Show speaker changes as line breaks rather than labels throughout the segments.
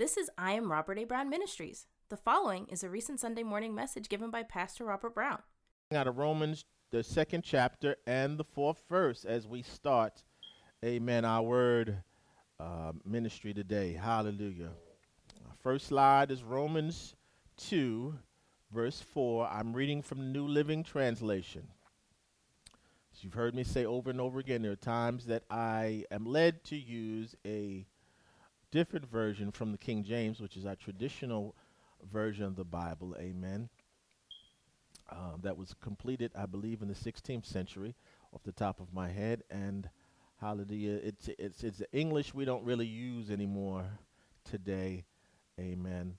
This is I Am Robert A. Brown Ministries. The following is a recent Sunday morning message given by Pastor Robert Brown.
Out of Romans, the second chapter and the fourth verse as we start, amen, our word uh, ministry today. Hallelujah. Our first slide is Romans 2, verse 4. I'm reading from the New Living Translation. As you've heard me say over and over again, there are times that I am led to use a different version from the King James, which is our traditional version of the Bible. Amen. Um, that was completed, I believe, in the 16th century, off the top of my head. And hallelujah, it's it's it's English we don't really use anymore today. Amen.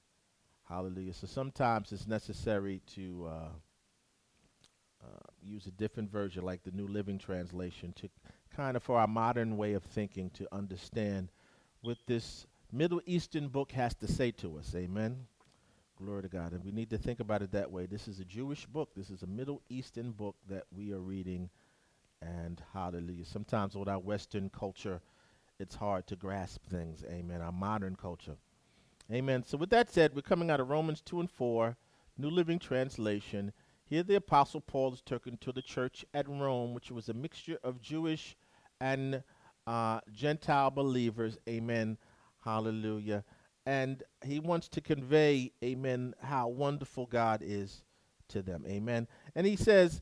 Hallelujah. So sometimes it's necessary to uh, uh, use a different version, like the New Living Translation, to kind of for our modern way of thinking to understand what this Middle Eastern book has to say to us. Amen. Glory to God. And we need to think about it that way. This is a Jewish book. This is a Middle Eastern book that we are reading. And hallelujah. Sometimes with our Western culture, it's hard to grasp things. Amen. Our modern culture. Amen. So with that said, we're coming out of Romans 2 and 4, New Living Translation. Here the Apostle Paul is talking to the church at Rome, which was a mixture of Jewish and uh, Gentile believers. Amen. Hallelujah. And he wants to convey, amen, how wonderful God is to them. Amen. And he says,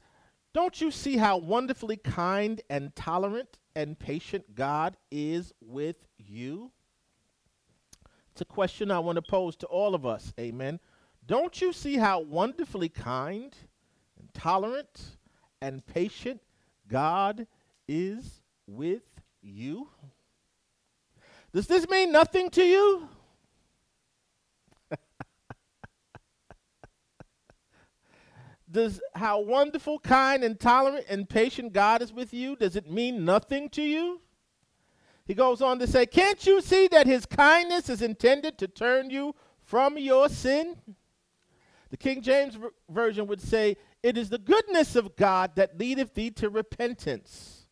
Don't you see how wonderfully kind and tolerant and patient God is with you? It's a question I want to pose to all of us. Amen. Don't you see how wonderfully kind and tolerant and patient God is with you? Does this mean nothing to you? does how wonderful, kind, and tolerant and patient God is with you, does it mean nothing to you? He goes on to say, Can't you see that his kindness is intended to turn you from your sin? The King James Version would say, It is the goodness of God that leadeth thee to repentance.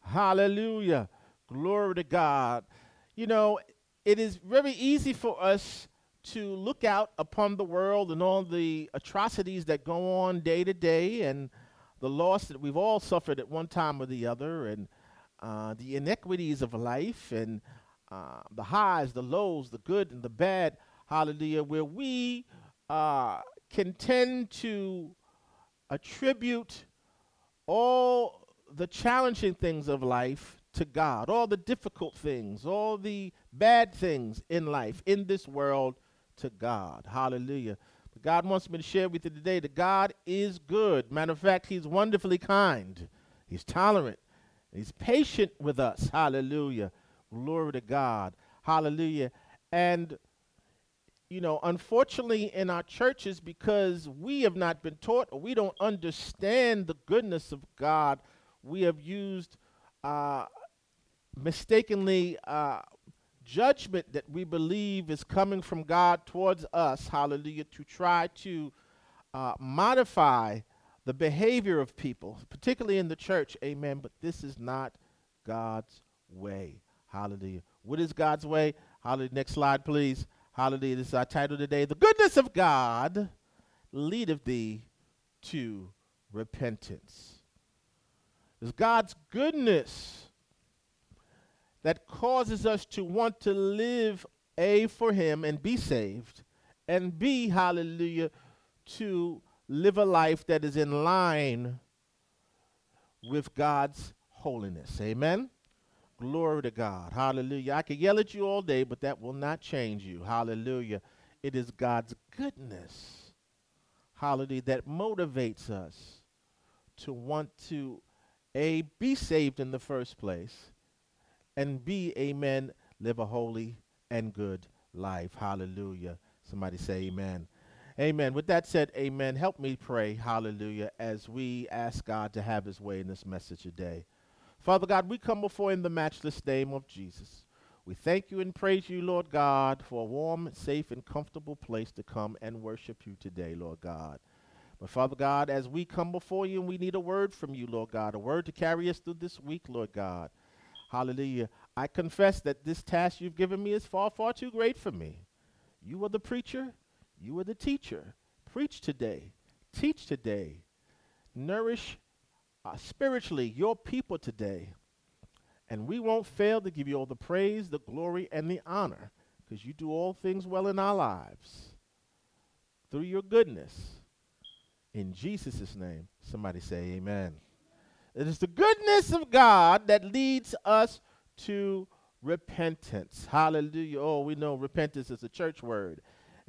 Hallelujah. Glory to God. You know, it is very easy for us to look out upon the world and all the atrocities that go on day to day and the loss that we've all suffered at one time or the other and uh, the inequities of life and uh, the highs, the lows, the good and the bad, hallelujah, where we uh, can tend to attribute all the challenging things of life to God, all the difficult things, all the bad things in life, in this world, to God. Hallelujah. But God wants me to share with you today that God is good. Matter of fact, He's wonderfully kind, He's tolerant, He's patient with us. Hallelujah. Glory to God. Hallelujah. And you know, unfortunately, in our churches, because we have not been taught or we don't understand the goodness of God, we have used uh, mistakenly uh, judgment that we believe is coming from God towards us, hallelujah, to try to uh, modify the behavior of people, particularly in the church, amen. But this is not God's way, hallelujah. What is God's way? Hallelujah. Next slide, please. Hallelujah. This is our title today The Goodness of God leadeth thee to repentance. It's God's goodness that causes us to want to live A for Him and be saved, and B, hallelujah, to live a life that is in line with God's holiness. Amen. Glory to God. Hallelujah. I could yell at you all day, but that will not change you. Hallelujah. It is God's goodness, hallelujah, that motivates us to want to, A, be saved in the first place, and be, amen, live a holy and good life. Hallelujah. Somebody say amen. Amen. With that said, amen. Help me pray, hallelujah, as we ask God to have his way in this message today. Father God, we come before in the matchless name of Jesus. We thank you and praise you, Lord God, for a warm, safe, and comfortable place to come and worship you today, Lord God. But Father God, as we come before you and we need a word from you, Lord God, a word to carry us through this week, Lord God. Hallelujah. I confess that this task you've given me is far, far too great for me. You are the preacher, you are the teacher. Preach today, teach today, nourish uh, spiritually your people today. And we won't fail to give you all the praise, the glory, and the honor because you do all things well in our lives through your goodness. In Jesus' name, somebody say amen. It is the goodness of God that leads us to repentance. Hallelujah. Oh, we know repentance is a church word.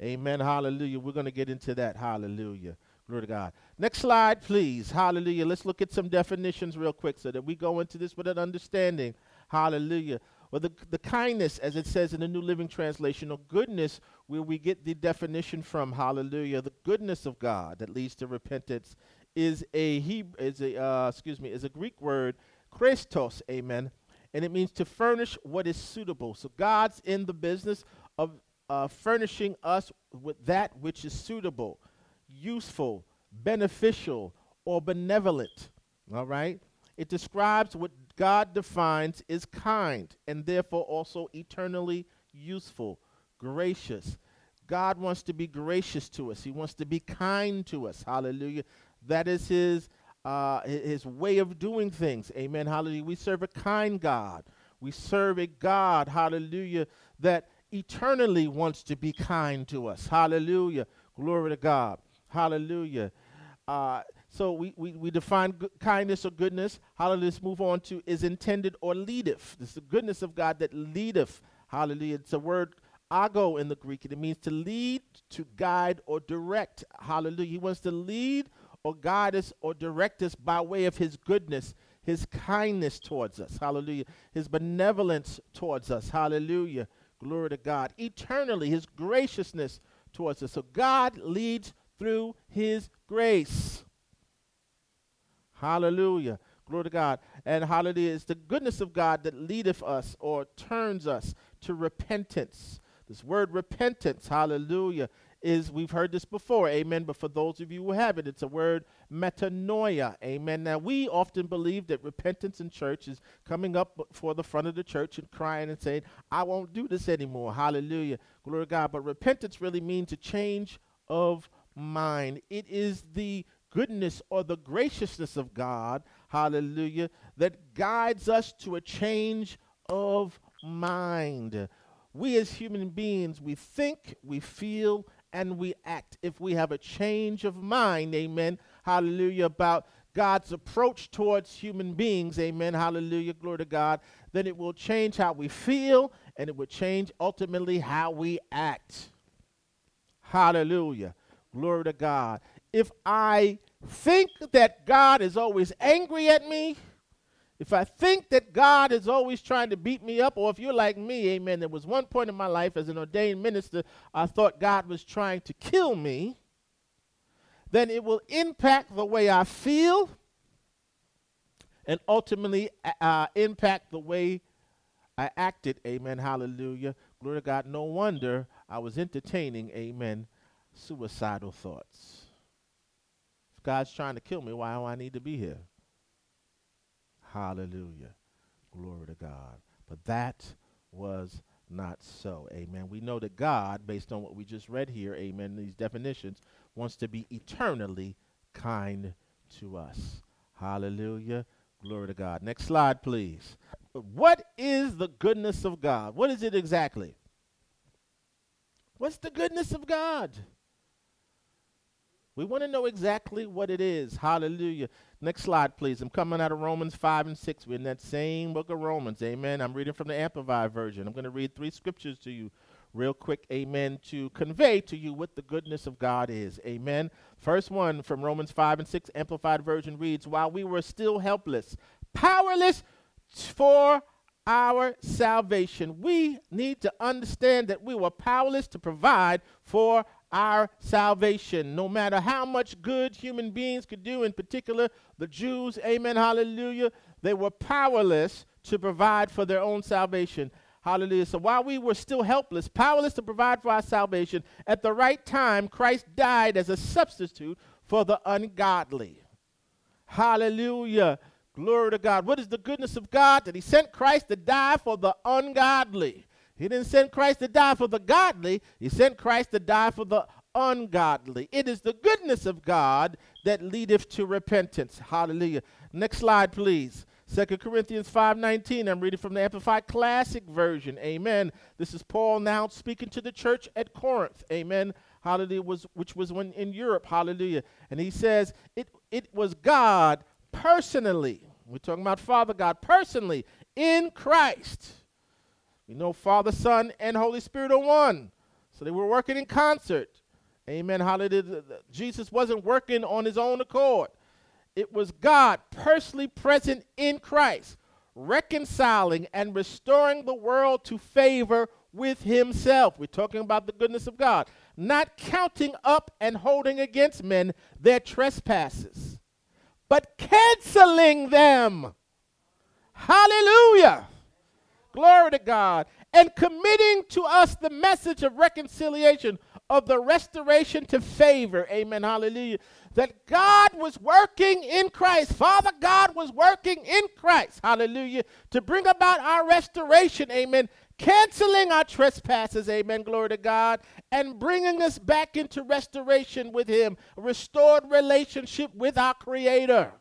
Amen. Hallelujah. We're going to get into that. Hallelujah. Glory to God. Next slide, please. Hallelujah. Let's look at some definitions real quick so that we go into this with an understanding. Hallelujah. Well, the, the kindness, as it says in the New Living Translation, or goodness, where we get the definition from, hallelujah, the goodness of God that leads to repentance is a Hebrew, is a uh, excuse me, is a Greek word, Christos, amen, and it means to furnish what is suitable. So God's in the business of uh, furnishing us with that which is suitable useful, beneficial, or benevolent. All right? It describes what God defines as kind and therefore also eternally useful, gracious. God wants to be gracious to us. He wants to be kind to us. Hallelujah. That is his uh, his way of doing things. Amen. Hallelujah. We serve a kind God. We serve a God, hallelujah, that eternally wants to be kind to us. Hallelujah. Glory to God. Hallelujah. Uh, so we, we, we define good, kindness or goodness. Hallelujah. Let's move on to is intended or leadeth. This is the goodness of God that leadeth. Hallelujah. It's a word ago in the Greek, and it means to lead, to guide, or direct. Hallelujah. He wants to lead or guide us or direct us by way of his goodness, his kindness towards us. Hallelujah. His benevolence towards us. Hallelujah. Glory to God. Eternally, his graciousness towards us. So God leads through his grace. Hallelujah. Glory to God. And hallelujah is the goodness of God that leadeth us or turns us to repentance. This word repentance, hallelujah, is we've heard this before, amen. But for those of you who haven't, it's a word metanoia, amen. Now we often believe that repentance in church is coming up before the front of the church and crying and saying, I won't do this anymore. Hallelujah. Glory to God. But repentance really means a change of mind. It is the goodness or the graciousness of God, hallelujah, that guides us to a change of mind. We as human beings, we think, we feel, and we act. If we have a change of mind, amen, hallelujah, about God's approach towards human beings, amen, hallelujah, glory to God, then it will change how we feel and it will change ultimately how we act. Hallelujah. Glory to God. If I think that God is always angry at me, if I think that God is always trying to beat me up, or if you're like me, amen, there was one point in my life as an ordained minister, I thought God was trying to kill me, then it will impact the way I feel and ultimately uh, impact the way I acted. Amen. Hallelujah. Glory to God. No wonder I was entertaining, amen, suicidal thoughts. If God's trying to kill me, why do I need to be here? Hallelujah. Glory to God. But that was not so. Amen. We know that God, based on what we just read here, amen, these definitions, wants to be eternally kind to us. Hallelujah. Glory to God. Next slide, please. What is the goodness of God? What is it exactly? What's the goodness of God? We want to know exactly what it is. Hallelujah. Next slide, please. I'm coming out of Romans 5 and 6. We're in that same book of Romans. Amen. I'm reading from the Amplified Version. I'm going to read three scriptures to you real quick. Amen. To convey to you what the goodness of God is. Amen. First one from Romans 5 and 6, Amplified Version reads While we were still helpless, powerless for our salvation, we need to understand that we were powerless to provide for our salvation. No matter how much good human beings could do, in particular the Jews, amen, hallelujah, they were powerless to provide for their own salvation. Hallelujah. So while we were still helpless, powerless to provide for our salvation, at the right time, Christ died as a substitute for the ungodly. Hallelujah. Glory to God. What is the goodness of God? That He sent Christ to die for the ungodly. He didn't send Christ to die for the godly, He sent Christ to die for the ungodly. It is the goodness of God that leadeth to repentance. Hallelujah. Next slide, please. 2 Corinthians 5:19. I'm reading from the Amplified Classic Version. Amen. This is Paul now speaking to the church at Corinth. Amen. Hallelujah. Was which was when in Europe. Hallelujah. And he says, it it was God personally. We're talking about Father God personally in Christ. We know Father, Son, and Holy Spirit are one. So they were working in concert. Amen. Hallelujah. Jesus wasn't working on his own accord. It was God personally present in Christ, reconciling and restoring the world to favor with himself. We're talking about the goodness of God, not counting up and holding against men their trespasses, but canceling them. Hallelujah. Glory to God. And committing to us the message of reconciliation of the restoration to favor. Amen. Hallelujah. That God was working in Christ. Father God was working in Christ. Hallelujah. To bring about our restoration. Amen. Canceling our trespasses. Amen. Glory to God. And bringing us back into restoration with Him. Restored relationship with our Creator.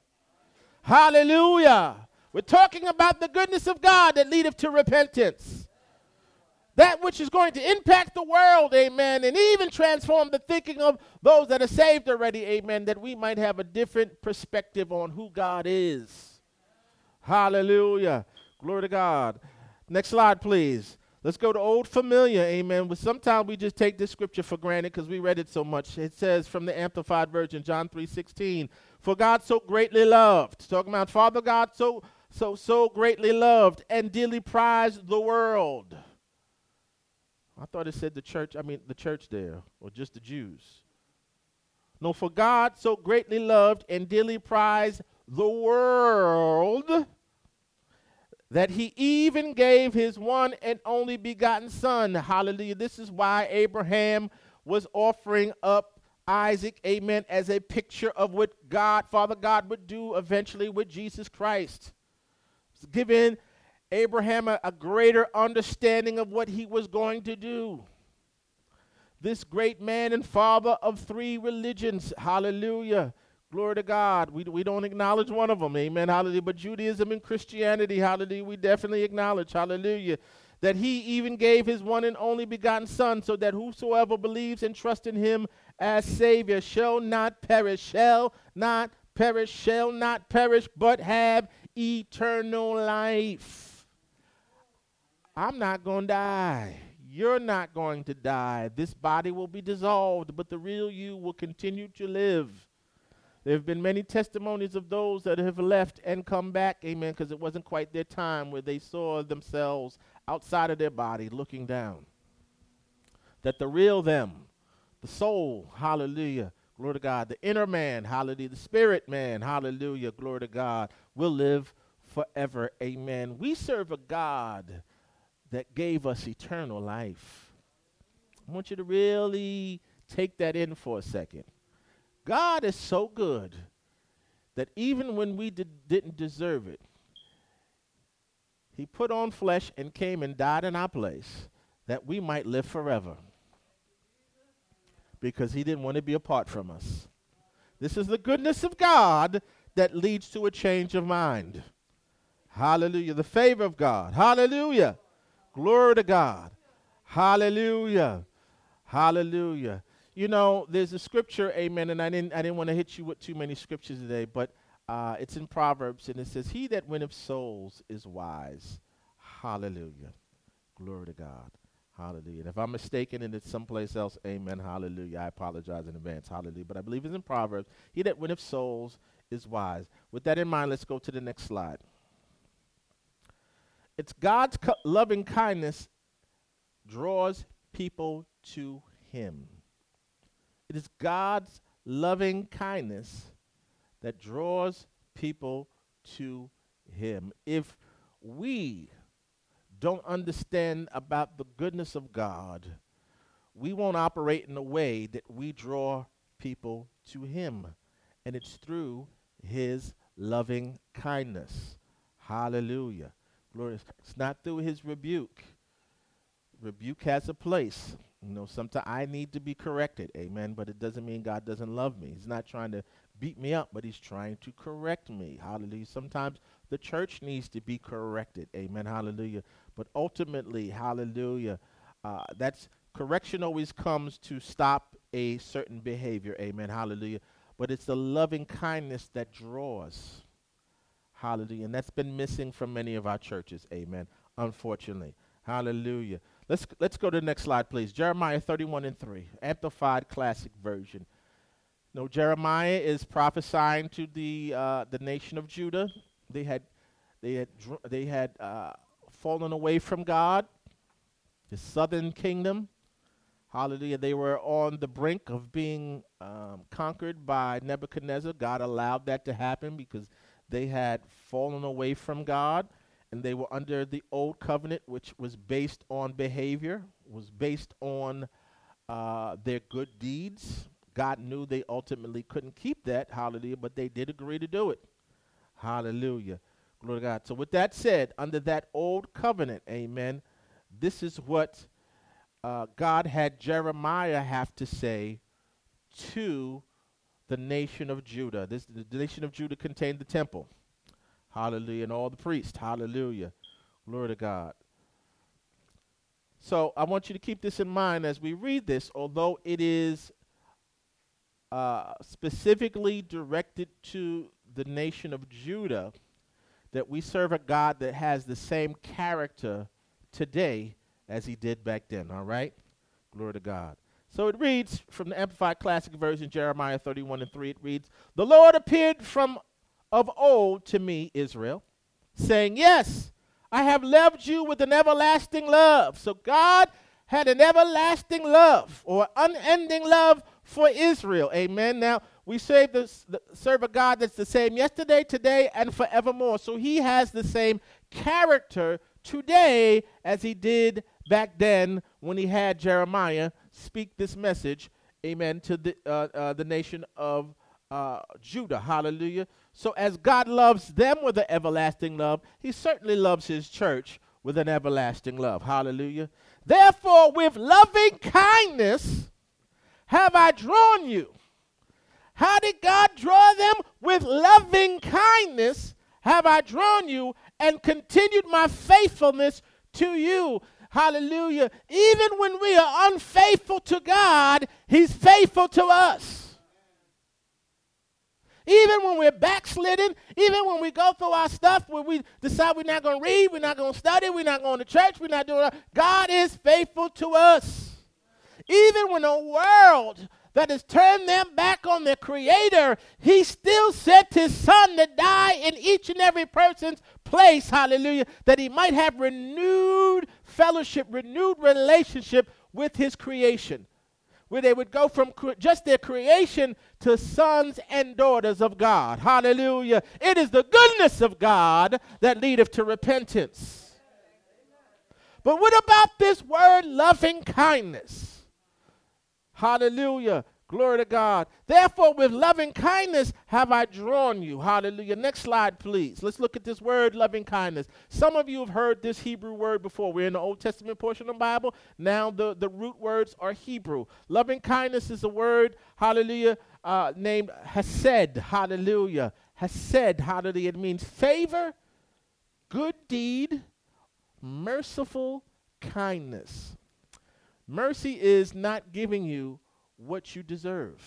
Hallelujah. We're talking about the goodness of God that leadeth to repentance that which is going to impact the world, amen, and even transform the thinking of those that are saved already, amen, that we might have a different perspective on who God is. Hallelujah. Glory to God. Next slide, please. Let's go to Old Familiar, amen. But sometimes we just take this scripture for granted because we read it so much. It says from the Amplified Version, John 3:16, "For God so greatly loved," talking about Father God so so so greatly loved and dearly prized the world I thought it said the church, I mean the church there, or just the Jews. No, for God so greatly loved and dearly prized the world that he even gave his one and only begotten son. Hallelujah. This is why Abraham was offering up Isaac, amen, as a picture of what God, Father God, would do eventually with Jesus Christ. Giving Abraham a, a greater understanding of what he was going to do. This great man and father of three religions, hallelujah. Glory to God. We, we don't acknowledge one of them, amen, hallelujah. But Judaism and Christianity, hallelujah, we definitely acknowledge, hallelujah, that he even gave his one and only begotten Son, so that whosoever believes and trusts in him as Savior shall not perish, shall not perish, shall not perish, but have eternal life. I'm not going to die. You're not going to die. This body will be dissolved, but the real you will continue to live. There have been many testimonies of those that have left and come back, amen, because it wasn't quite their time where they saw themselves outside of their body looking down. That the real them, the soul, hallelujah, glory to God, the inner man, hallelujah, the spirit man, hallelujah, glory to God, will live forever, amen. We serve a God that gave us eternal life. I want you to really take that in for a second. God is so good that even when we did, didn't deserve it, He put on flesh and came and died in our place that we might live forever because He didn't want to be apart from us. This is the goodness of God that leads to a change of mind. Hallelujah. The favor of God. Hallelujah. Glory to God. Hallelujah. Hallelujah. You know, there's a scripture, amen, and I didn't I didn't want to hit you with too many scriptures today, but uh, it's in Proverbs, and it says, He that winneth souls is wise. Hallelujah. Glory to God. Hallelujah. And if I'm mistaken and it's someplace else, amen, hallelujah. I apologize in advance. Hallelujah. But I believe it's in Proverbs. He that winneth souls is wise. With that in mind, let's go to the next slide. It's God's co- loving kindness draws people to Him. It is God's loving kindness that draws people to Him. If we don't understand about the goodness of God, we won't operate in a way that we draw people to Him. And it's through His loving kindness. Hallelujah. Glorious. It's not through his rebuke. Rebuke has a place. You know, sometimes I need to be corrected. Amen. But it doesn't mean God doesn't love me. He's not trying to beat me up, but he's trying to correct me. Hallelujah. Sometimes the church needs to be corrected. Amen. Hallelujah. But ultimately, hallelujah, uh, that's correction always comes to stop a certain behavior. Amen. Hallelujah. But it's the loving kindness that draws. Hallelujah. And that's been missing from many of our churches. Amen. Unfortunately. Hallelujah. Let's let's go to the next slide, please. Jeremiah 31 and 3, Amplified Classic Version. No, Jeremiah is prophesying to the uh, the nation of Judah. They had they had dr- they had uh, fallen away from God, the southern kingdom. Hallelujah. They were on the brink of being um, conquered by Nebuchadnezzar. God allowed that to happen because they had fallen away from God and they were under the old covenant, which was based on behavior, was based on uh, their good deeds. God knew they ultimately couldn't keep that, hallelujah, but they did agree to do it. Hallelujah. Glory to God. So, with that said, under that old covenant, amen, this is what uh, God had Jeremiah have to say to the nation of Judah. This the nation of Judah contained the temple. Hallelujah. And all the priests. Hallelujah. Glory to God. So I want you to keep this in mind as we read this, although it is uh, specifically directed to the nation of Judah, that we serve a God that has the same character today as he did back then. All right? Glory to God. So it reads from the Amplified Classic Version, Jeremiah 31 and 3. It reads, The Lord appeared from of old to me, Israel, saying, Yes, I have loved you with an everlasting love. So God had an everlasting love or unending love for Israel. Amen. Now, we serve, the, serve a God that's the same yesterday, today, and forevermore. So he has the same character today as he did back then when he had Jeremiah speak this message, amen, to the, uh, uh, the nation of uh, Judah. Hallelujah. So, as God loves them with an everlasting love, He certainly loves His church with an everlasting love. Hallelujah. Therefore, with loving kindness have I drawn you. How did God draw them? With loving kindness have I drawn you and continued my faithfulness to you. Hallelujah. Even when we are unfaithful to God, He's faithful to us. Even when we're backslidden, even when we go through our stuff where we decide we're not going to read, we're not going to study, we're not going to church, we're not doing God is faithful to us. Even when the world that has turned them back on their creator, he still sent his son to die in each and every person's place, hallelujah, that he might have renewed fellowship, renewed relationship with his creation where they would go from cre- just their creation to sons and daughters of God. Hallelujah. It is the goodness of God that leadeth to repentance. But what about this word loving kindness? Hallelujah. Glory to God. Therefore, with loving kindness have I drawn you. Hallelujah. Next slide, please. Let's look at this word, loving kindness. Some of you have heard this Hebrew word before. We're in the Old Testament portion of the Bible. Now, the, the root words are Hebrew. Loving kindness is a word, hallelujah, uh, named Hesed. Hallelujah. Hesed, hallelujah. It means favor, good deed, merciful kindness. Mercy is not giving you what you deserve,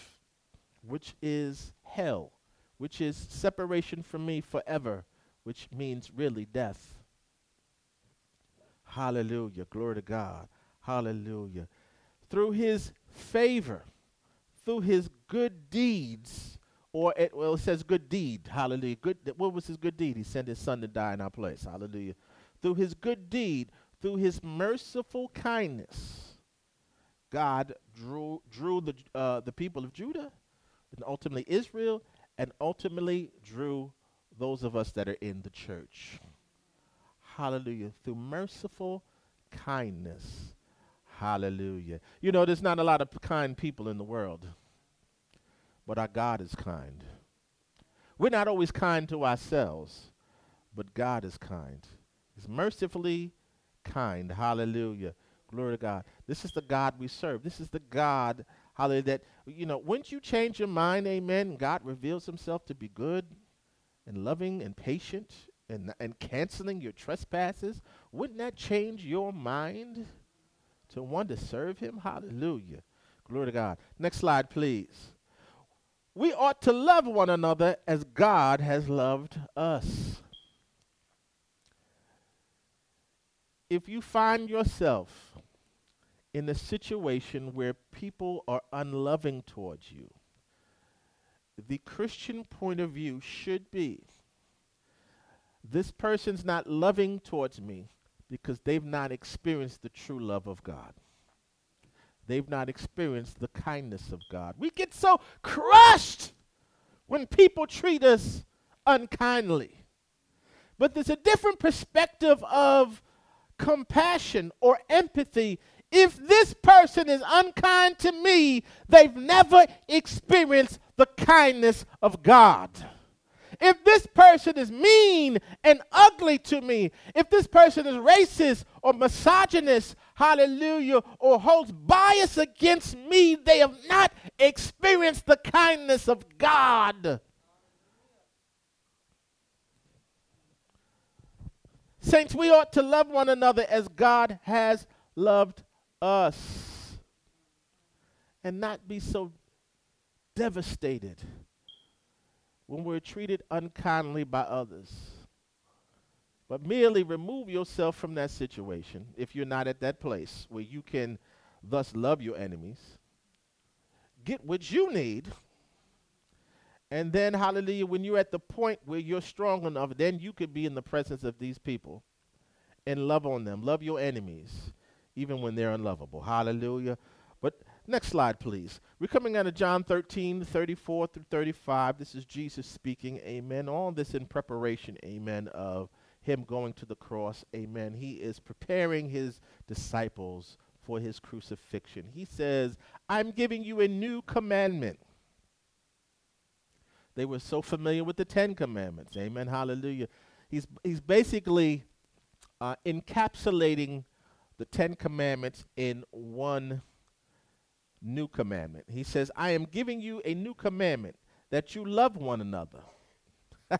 which is hell, which is separation from me forever, which means really death. Hallelujah. Glory to God. Hallelujah. Through his favor, through his good deeds, or it, well, it says good deed. Hallelujah. Good. What was his good deed? He sent his son to die in our place. Hallelujah. Through his good deed, through his merciful kindness, God drew drew the uh, the people of Judah, and ultimately Israel, and ultimately drew those of us that are in the church. Hallelujah! Through merciful kindness. Hallelujah! You know, there's not a lot of kind people in the world, but our God is kind. We're not always kind to ourselves, but God is kind. He's mercifully kind. Hallelujah. Glory to God. This is the God we serve. This is the God, hallelujah, that, you know, once you change your mind, amen, God reveals himself to be good and loving and patient and, and canceling your trespasses. Wouldn't that change your mind to want to serve him? Hallelujah. Glory to God. Next slide, please. We ought to love one another as God has loved us. If you find yourself in a situation where people are unloving towards you, the Christian point of view should be this person's not loving towards me because they've not experienced the true love of God. They've not experienced the kindness of God. We get so crushed when people treat us unkindly. But there's a different perspective of compassion or empathy. If this person is unkind to me, they've never experienced the kindness of God. If this person is mean and ugly to me, if this person is racist or misogynist, hallelujah, or holds bias against me, they have not experienced the kindness of God. Saints, we ought to love one another as God has loved us and not be so devastated when we're treated unkindly by others. But merely remove yourself from that situation if you're not at that place where you can thus love your enemies. Get what you need. And then, hallelujah, when you're at the point where you're strong enough, then you could be in the presence of these people and love on them. Love your enemies, even when they're unlovable. Hallelujah. But Next slide, please. We're coming out of John 13, 34 through 35. This is Jesus speaking. Amen. All this in preparation, amen, of him going to the cross. Amen. He is preparing his disciples for his crucifixion. He says, I'm giving you a new commandment. They were so familiar with the Ten Commandments. Amen. Hallelujah. He's, he's basically uh, encapsulating the Ten Commandments in one new commandment. He says, I am giving you a new commandment that you love one another.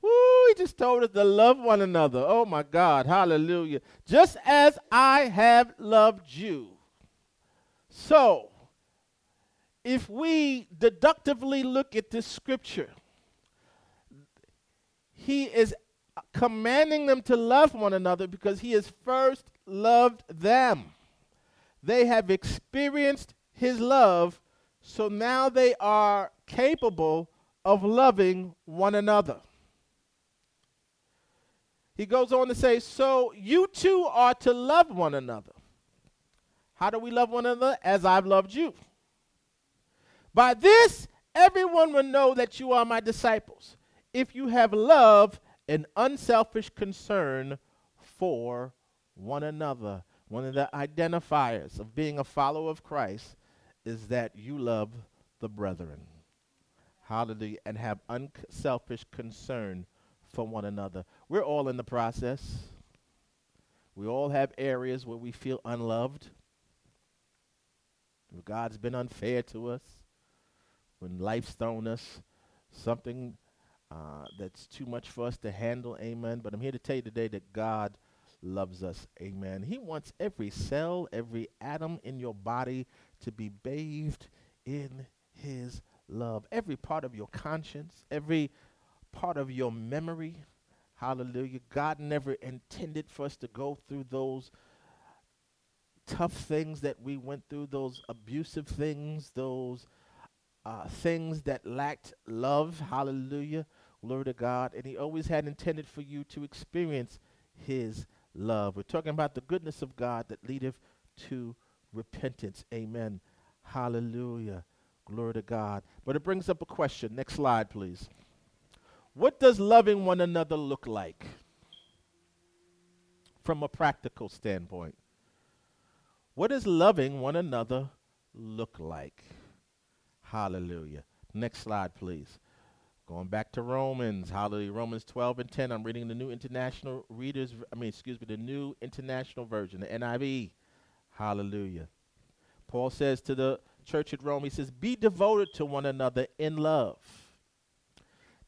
Woo, he just told us to love one another. Oh my God, hallelujah. Just as I have loved you. So, if we deductively look at this scripture, he is commanding them to love one another because he has first loved them. They have experienced his love, so now they are capable of loving one another. He goes on to say, So you too are to love one another. How do we love one another? As I've loved you. By this, everyone will know that you are my disciples. If you have love and unselfish concern for one another. One of the identifiers of being a follower of Christ is that you love the brethren. Hallelujah. And have unselfish concern for one another. We're all in the process. We all have areas where we feel unloved. God's been unfair to us. When life's thrown us something uh, that's too much for us to handle, amen. But I'm here to tell you today that God loves us, amen. He wants every cell, every atom in your body to be bathed in His love. Every part of your conscience, every part of your memory, hallelujah. God never intended for us to go through those tough things that we went through, those abusive things, those uh, things that lacked love, hallelujah. Glory to God. And He always had intended for you to experience His love. We're talking about the goodness of God that leadeth to repentance. Amen. Hallelujah. Glory to God. But it brings up a question. Next slide, please. What does loving one another look like from a practical standpoint? What does loving one another look like? Hallelujah. Next slide, please. Going back to Romans, hallelujah. Romans 12 and 10. I'm reading the New International Readers, I mean, excuse me, the New International Version, the NIV. Hallelujah. Paul says to the church at Rome, he says, Be devoted to one another in love.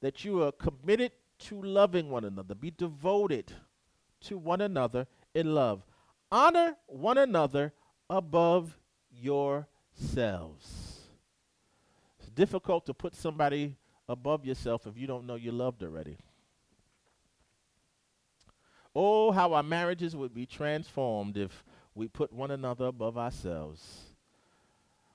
That you are committed to loving one another. Be devoted to one another in love. Honor one another above yourselves. It's difficult to put somebody above yourself if you don't know you're loved already. Oh, how our marriages would be transformed if we put one another above ourselves.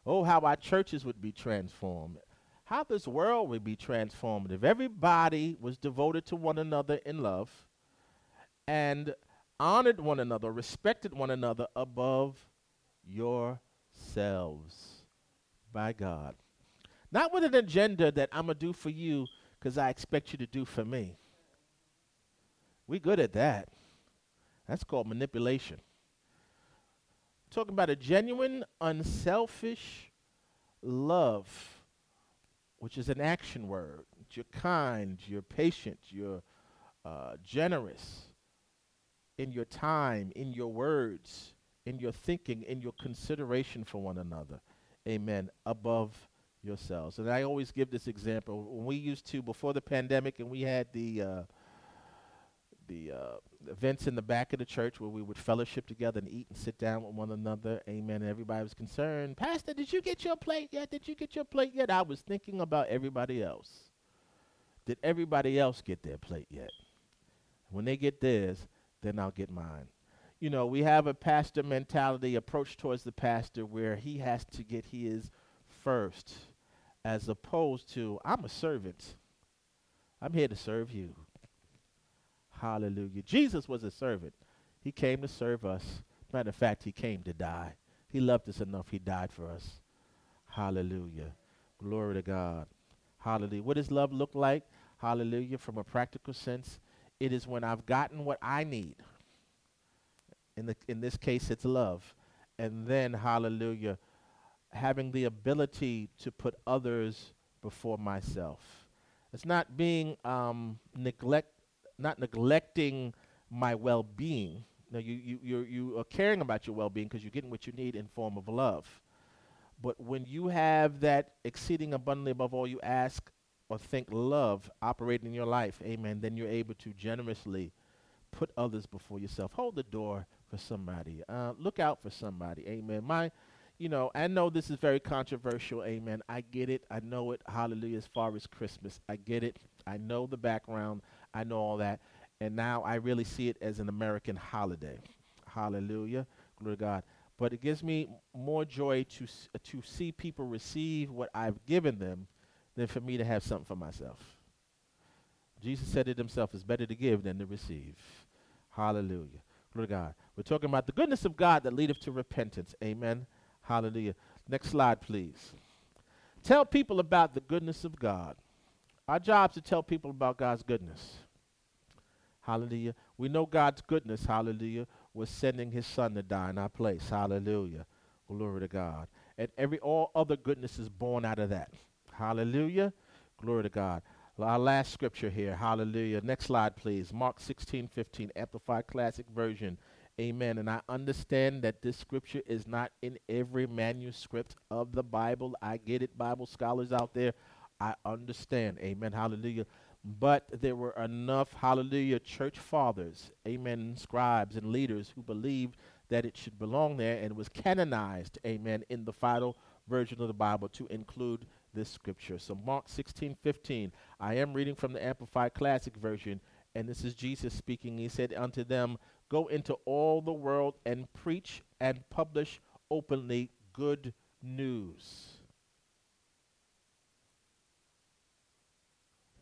Oh, how our churches would be transformed. How this world would be transformed if everybody was devoted to one another in love and honored one another, respected one another above yourselves by God. Not with an agenda that I'm going to do for you because I expect you to do for me. We good at that. That's called manipulation. Talking about a genuine, unselfish love, which is an action word. You're kind, you're patient, you're uh, generous in your time, in your words, in your thinking, in your consideration for one another. Amen. Above yourselves. And I always give this example. When we used to, before the pandemic, and we had the uh, the uh, events in the back of the church where we would fellowship together and eat and sit down with one another. Amen. And everybody was concerned. Pastor, did you get your plate yet? Did you get your plate yet? I was thinking about everybody else. Did everybody else get their plate yet? When they get theirs, then I'll get mine. You know, we have a pastor mentality approach towards the pastor where he has to get his first as opposed to I'm a servant. I'm here to serve you. Hallelujah. Jesus was a servant. He came to serve us. Matter of fact, he came to die. He loved us enough. He died for us. Hallelujah. Glory to God. Hallelujah. What does love look like? Hallelujah. From a practical sense, it is when I've gotten what I need. In, the, in this case, it's love. And then, hallelujah, having the ability to put others before myself. It's not being um, neglect, not neglecting my well-being. Now you you you you are caring about your well-being because you're getting what you need in form of love. But when you have that exceeding abundantly above all you ask or think love operating in your life, amen, then you're able to generously put others before yourself. Hold the door for somebody. Uh, look out for somebody, amen. My you know, I know this is very controversial, amen. I get it. I know it. Hallelujah. As far as Christmas, I get it. I know the background. I know all that. And now I really see it as an American holiday. Hallelujah. Glory to God. But it gives me more joy to, s- to see people receive what I've given them than for me to have something for myself. Jesus said it himself it's better to give than to receive. Hallelujah. Glory to God. We're talking about the goodness of God that leadeth to repentance. Amen. Hallelujah. Next slide, please. Tell people about the goodness of God. Our job is to tell people about God's goodness. Hallelujah. We know God's goodness, hallelujah, was sending his son to die in our place. Hallelujah. Glory to God. And every all other goodness is born out of that. Hallelujah. Glory to God. Our last scripture here. Hallelujah. Next slide, please. Mark 16, 15, Amplified Classic Version. Amen. And I understand that this scripture is not in every manuscript of the Bible. I get it, Bible scholars out there. I understand. Amen. Hallelujah. But there were enough, hallelujah, church fathers, amen, scribes and leaders who believed that it should belong there and was canonized, amen, in the final version of the Bible to include this scripture. So Mark 16, 15. I am reading from the Amplified Classic Version, and this is Jesus speaking. He said unto them, Go into all the world and preach and publish openly good news.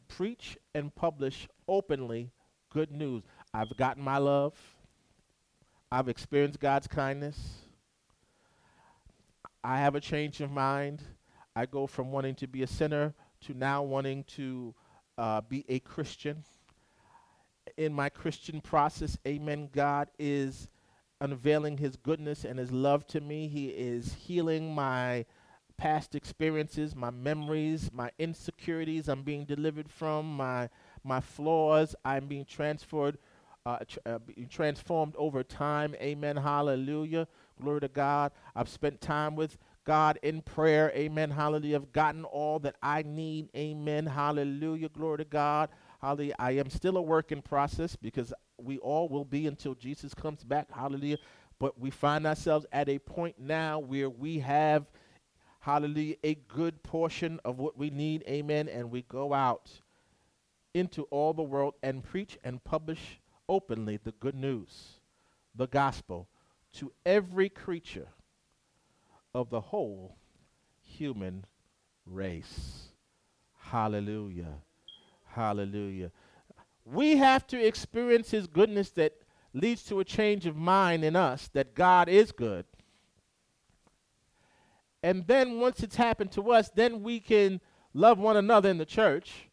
Preach and publish openly good news. I've gotten my love. I've experienced God's kindness. I have a change of mind. I go from wanting to be a sinner to now wanting to uh, be a Christian. In my Christian process, amen, God is unveiling his goodness and his love to me. He is healing my past experiences, my memories, my insecurities. I'm being delivered from my my flaws. I'm being transferred, uh, tr- uh, transformed over time. Amen. Hallelujah. Glory to God. I've spent time with God in prayer. Amen. Hallelujah. I've gotten all that I need. Amen. Hallelujah. Glory to God. Hallelujah. I am still a work in process because we all will be until Jesus comes back. Hallelujah. But we find ourselves at a point now where we have, hallelujah, a good portion of what we need. Amen. And we go out into all the world and preach and publish openly the good news, the gospel, to every creature of the whole human race. Hallelujah. Hallelujah. We have to experience His goodness that leads to a change of mind in us that God is good. And then once it's happened to us, then we can love one another in the church.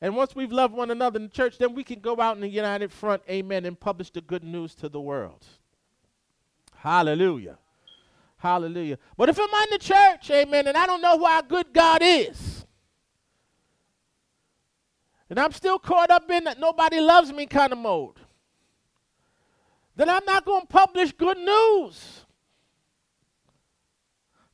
And once we've loved one another in the church, then we can go out in the united front, amen, and publish the good news to the world. Hallelujah. Hallelujah. But if I'm in the church, amen, and I don't know who our good God is, and I'm still caught up in that nobody loves me kind of mode, then I'm not going to publish good news.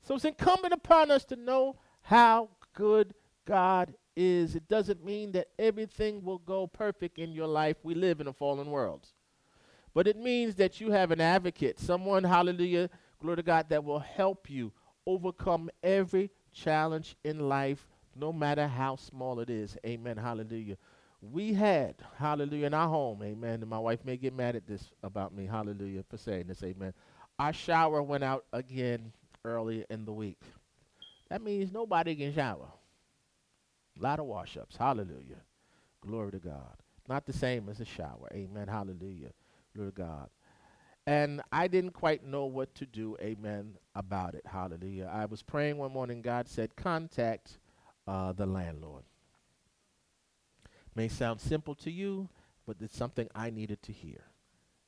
So it's incumbent upon us to know how good God is. It doesn't mean that everything will go perfect in your life. We live in a fallen world. But it means that you have an advocate, someone, hallelujah, glory to God, that will help you overcome every challenge in life, no matter how small it is. Amen. Hallelujah. We had, hallelujah, in our home, amen. And my wife may get mad at this about me, hallelujah, for saying this, amen. Our shower went out again early in the week. That means nobody can shower. A lot of wash ups, hallelujah. Glory to God. Not the same as a shower, amen, hallelujah. Glory to God. And I didn't quite know what to do, amen, about it. Hallelujah. I was praying one morning, God said, contact uh, the landlord. May sound simple to you, but it's something I needed to hear.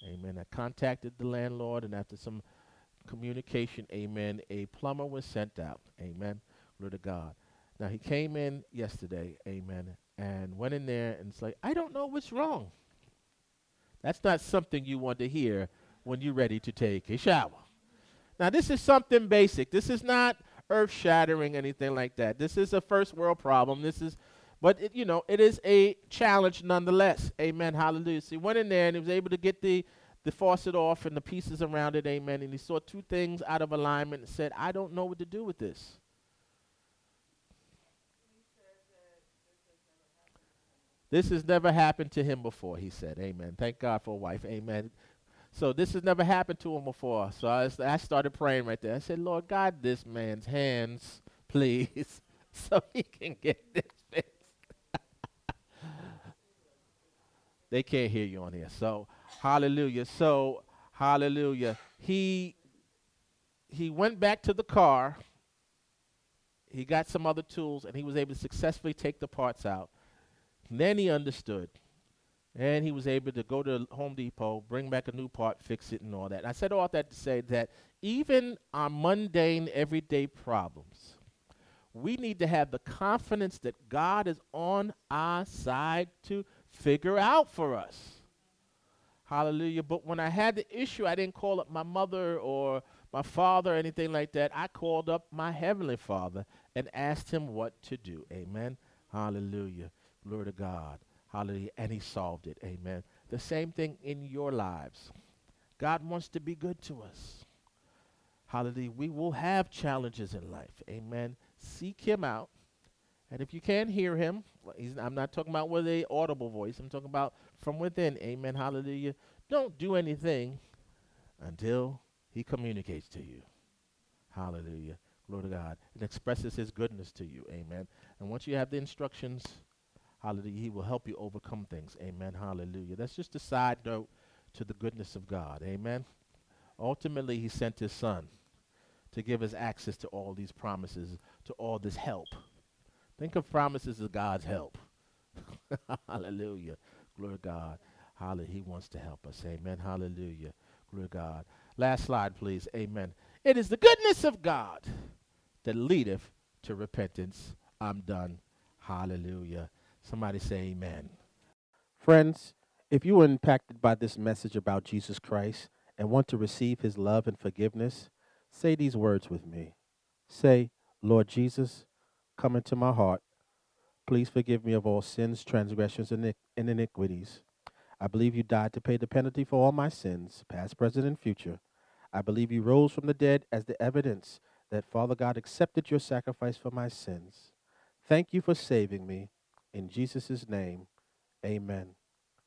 Amen. I contacted the landlord, and after some communication, amen, a plumber was sent out. Amen. Glory to God. Now, he came in yesterday, amen, and went in there and said, I don't know what's wrong. That's not something you want to hear when you're ready to take a shower. Now, this is something basic. This is not earth shattering, anything like that. This is a first world problem. This is, but it, you know, it is a challenge nonetheless. Amen. Hallelujah. So he went in there and he was able to get the, the faucet off and the pieces around it. Amen. And he saw two things out of alignment and said, I don't know what to do with this. This has never happened to him before, he said. Amen. Thank God for a wife. Amen. So this has never happened to him before. So I, I started praying right there. I said, Lord, God, this man's hands, please, so he can get this fixed. they can't hear you on here. So hallelujah. So hallelujah. He he went back to the car. He got some other tools, and he was able to successfully take the parts out. Then he understood. And he was able to go to Home Depot, bring back a new part, fix it, and all that. And I said all that to say that even our mundane, everyday problems, we need to have the confidence that God is on our side to figure out for us. Hallelujah. But when I had the issue, I didn't call up my mother or my father or anything like that. I called up my heavenly father and asked him what to do. Amen. Hallelujah. Glory to God. Hallelujah. And he solved it. Amen. The same thing in your lives. God wants to be good to us. Hallelujah. We will have challenges in life. Amen. Seek him out. And if you can't hear him, I'm not talking about with a audible voice. I'm talking about from within. Amen. Hallelujah. Don't do anything until he communicates to you. Hallelujah. Glory to God. And expresses his goodness to you. Amen. And once you have the instructions, Hallelujah. He will help you overcome things. Amen. Hallelujah. That's just a side note to the goodness of God. Amen. Ultimately, He sent His Son to give us access to all these promises, to all this help. Think of promises as God's help. Hallelujah. Glory to God. Hallelujah. He wants to help us. Amen. Hallelujah.
Glory to God. Last slide, please. Amen. It is the goodness of God that leadeth to repentance. I'm done. Hallelujah. Somebody say amen.
Friends, if you were impacted by this message about Jesus Christ and want to receive his love and forgiveness, say these words with me. Say, Lord Jesus, come into my heart. Please forgive me of all sins, transgressions, and iniquities. I believe you died to pay the penalty for all my sins, past, present, and future. I believe you rose from the dead as the evidence that Father God accepted your sacrifice for my sins. Thank you for saving me. In Jesus' name, amen.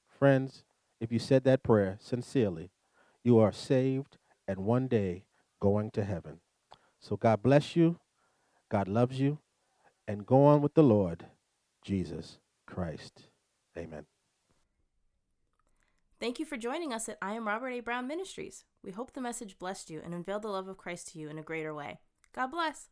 Friends, if you said that prayer sincerely, you are saved and one day going to heaven. So God bless you. God loves you. And go on with the Lord Jesus Christ. Amen.
Thank you for joining us at I Am Robert A. Brown Ministries. We hope the message blessed you and unveiled the love of Christ to you in a greater way. God bless.